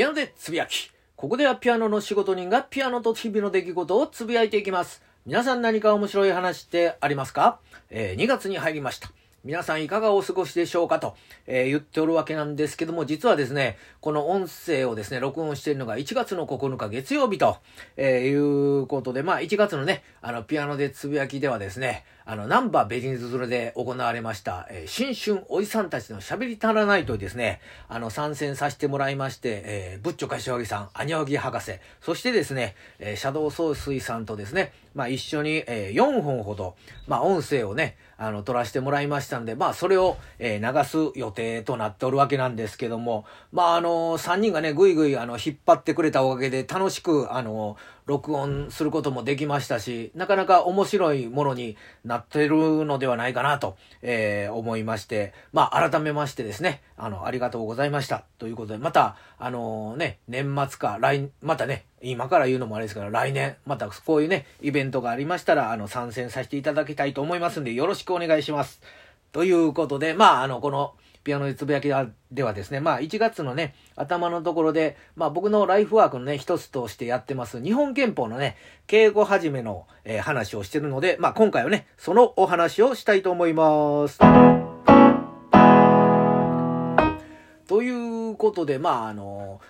ピアノでつぶやき。ここではピアノの仕事人がピアノと日々の出来事をつぶやいていきます。皆さん何か面白い話ってありますか、えー、2月に入りました。皆さんいかがお過ごしでしょうかと、えー、言っておるわけなんですけども、実はですね、この音声をですね、録音しているのが1月の9日月曜日と、えー、いうことで、まあ1月のね、あの、ピアノでつぶやきではですね、あの、ナンバーベリンズズレで行われました、えー、新春おじさんたちの喋り足らないとですね、あの、参戦させてもらいまして、えー、ブッチョ柏木さん、アニャオギ博士、そしてですね、えー、シャドウ総帥さんとですね、まあ一緒に、えー、4本ほど、まあ音声をね、あの、撮らせてもらいましたんで、まあ、それを、えー、流す予定となっておるわけなんですけども、まあ、あのー、3人がね、ぐいぐい、あの、引っ張ってくれたおかげで、楽しく、あのー、録音することもできましたし、なかなか面白いものになっててるのではないかなと、えー、思いまして、まあ、改めましてですね、あの、ありがとうございました。ということで、また、あのー、ね、年末か、来、またね、今から言うのもあれですから、来年、またこういうね、イベントがありましたら、あの、参戦させていただきたいと思いますんで、よろしくお願いします。ということで、まあ、あの、この、ピアノでつぶやきではですね、まあ1月のね、頭のところで、まあ僕のライフワークのね、一つとしてやってます、日本憲法のね、敬語始めの、えー、話をしてるので、まあ今回はね、そのお話をしたいと思います。ということで、まああの、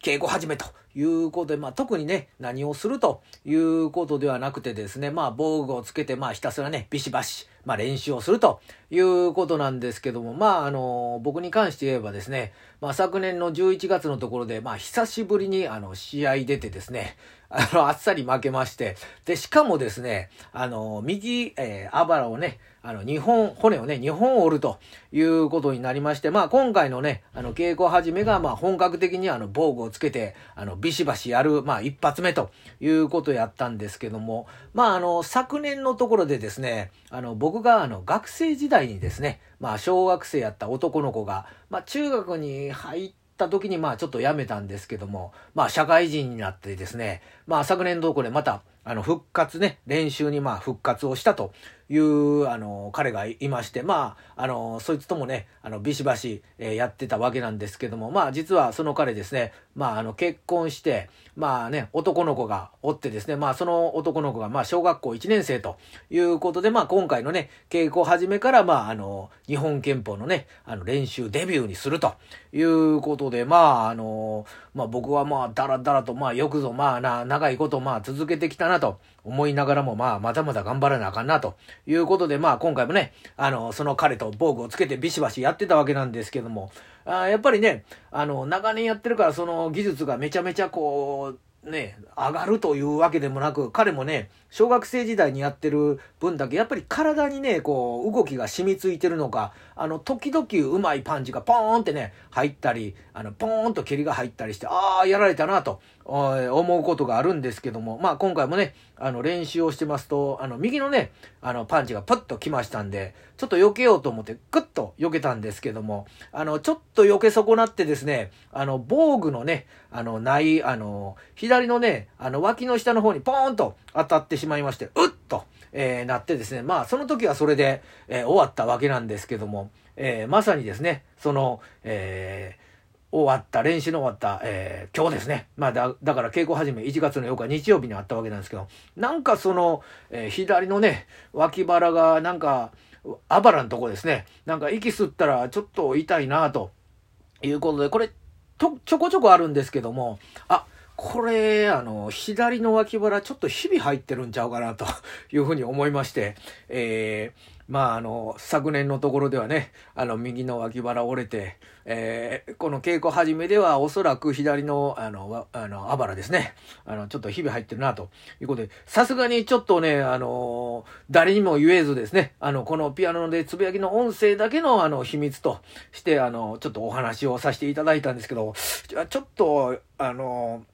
敬語始めとということで、まあ、特にね、何をするということではなくてですね、まあ、防具をつけて、まあ、ひたすらね、ビシバシ、まあ、練習をするということなんですけども、まあ、あの、僕に関して言えばですね、まあ、昨年の11月のところで、まあ、久しぶりに、あの、試合出てですね、あの、あっさり負けまして、で、しかもですね、あの、右、えー、あばらをね、あの、日本、骨をね、日本折るということになりまして、まあ、今回のね、あの、稽古始めが、まあ、本格的にあの、防具をつけて、あの、ビシバシやる、まあ、一発目ということやったんですけども、まあ、あの、昨年のところでですね、あの、僕が、あの、学生時代にですね、まあ、小学生やった男の子が、まあ、中学に入って、た時にまあちょっと辞めたんですけども、まあ社会人になってですね、まあ昨年度これまたあの復活ね、練習にまあ復活をしたという、あの、彼がいまして、まあ、あの、そいつともね、あの、ビシバシ、えー、やってたわけなんですけども、まあ、実はその彼ですね、まあ、あの、結婚して、まあね、男の子がおってですね、まあ、その男の子が、まあ、小学校1年生ということで、まあ、今回のね、稽古始めから、まあ、あの、日本憲法のね、あの、練習デビューにするということで、まあ、あの、まあ、僕はまあ、だらだらと、まあ、よくぞ、まあ、な、長いこと、まあ、続けてきたなと思いながらも、まあ、まだまだ頑張らなあかんなということで、まあ今回もね、あの、その彼と防具をつけてビシバシやってたわけなんですけども、あやっぱりね、あの、長年やってるからその技術がめちゃめちゃこう、ね、上がるというわけでもなく、彼もね、小学生時代にやってる分だけ、やっぱり体にね、こう、動きが染みついてるのか、あの、時々うまいパンチがポーンってね、入ったり、あの、ポーンと蹴りが入ったりして、ああ、やられたなと思うことがあるんですけども、まあ今回もね、あの、練習をしてますと、あの、右のね、あの、パンチがプッと来ましたんで、ちょっと避けようと思って、グッと避けたんですけども、あの、ちょっと避け損なってですね、あの、防具のね、あの、ない、あの、左のね、あの、脇の下の方にポーンと当たってしまいまして、うっと、えー、なってですね、まあ、その時はそれで、えー、終わったわけなんですけども、えー、まさにですね、その、えー、終わった、練習の終わった、えー、今日ですね。まあだ、だから稽古始め1月の8日日曜日にあったわけなんですけど、なんかその、えー、左のね、脇腹がなんか、あばらのとこですね。なんか息吸ったらちょっと痛いなということで、これ、と、ちょこちょこあるんですけども、あ、これ、あの、左の脇腹ちょっとひび入ってるんちゃうかなというふうに思いまして、えー、まあ、あの、昨年のところではね、あの、右の脇腹折れて、えー、この稽古始めではおそらく左の、あの、あの、あばらですね。あの、ちょっと日々入ってるな、ということで、さすがにちょっとね、あの、誰にも言えずですね、あの、このピアノでつぶやきの音声だけの、あの、秘密として、あの、ちょっとお話をさせていただいたんですけど、ちょっと、あの、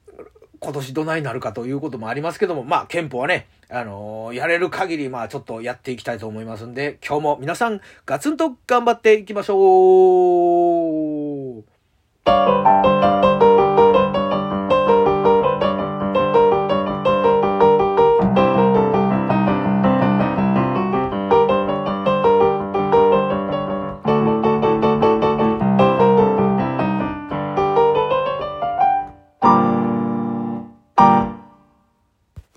今年どないなるかということもありますけども、まあ、憲法はね、あのー、やれる限り、まあ、ちょっとやっていきたいと思いますんで、今日も皆さん、ガツンと頑張っていきましょう。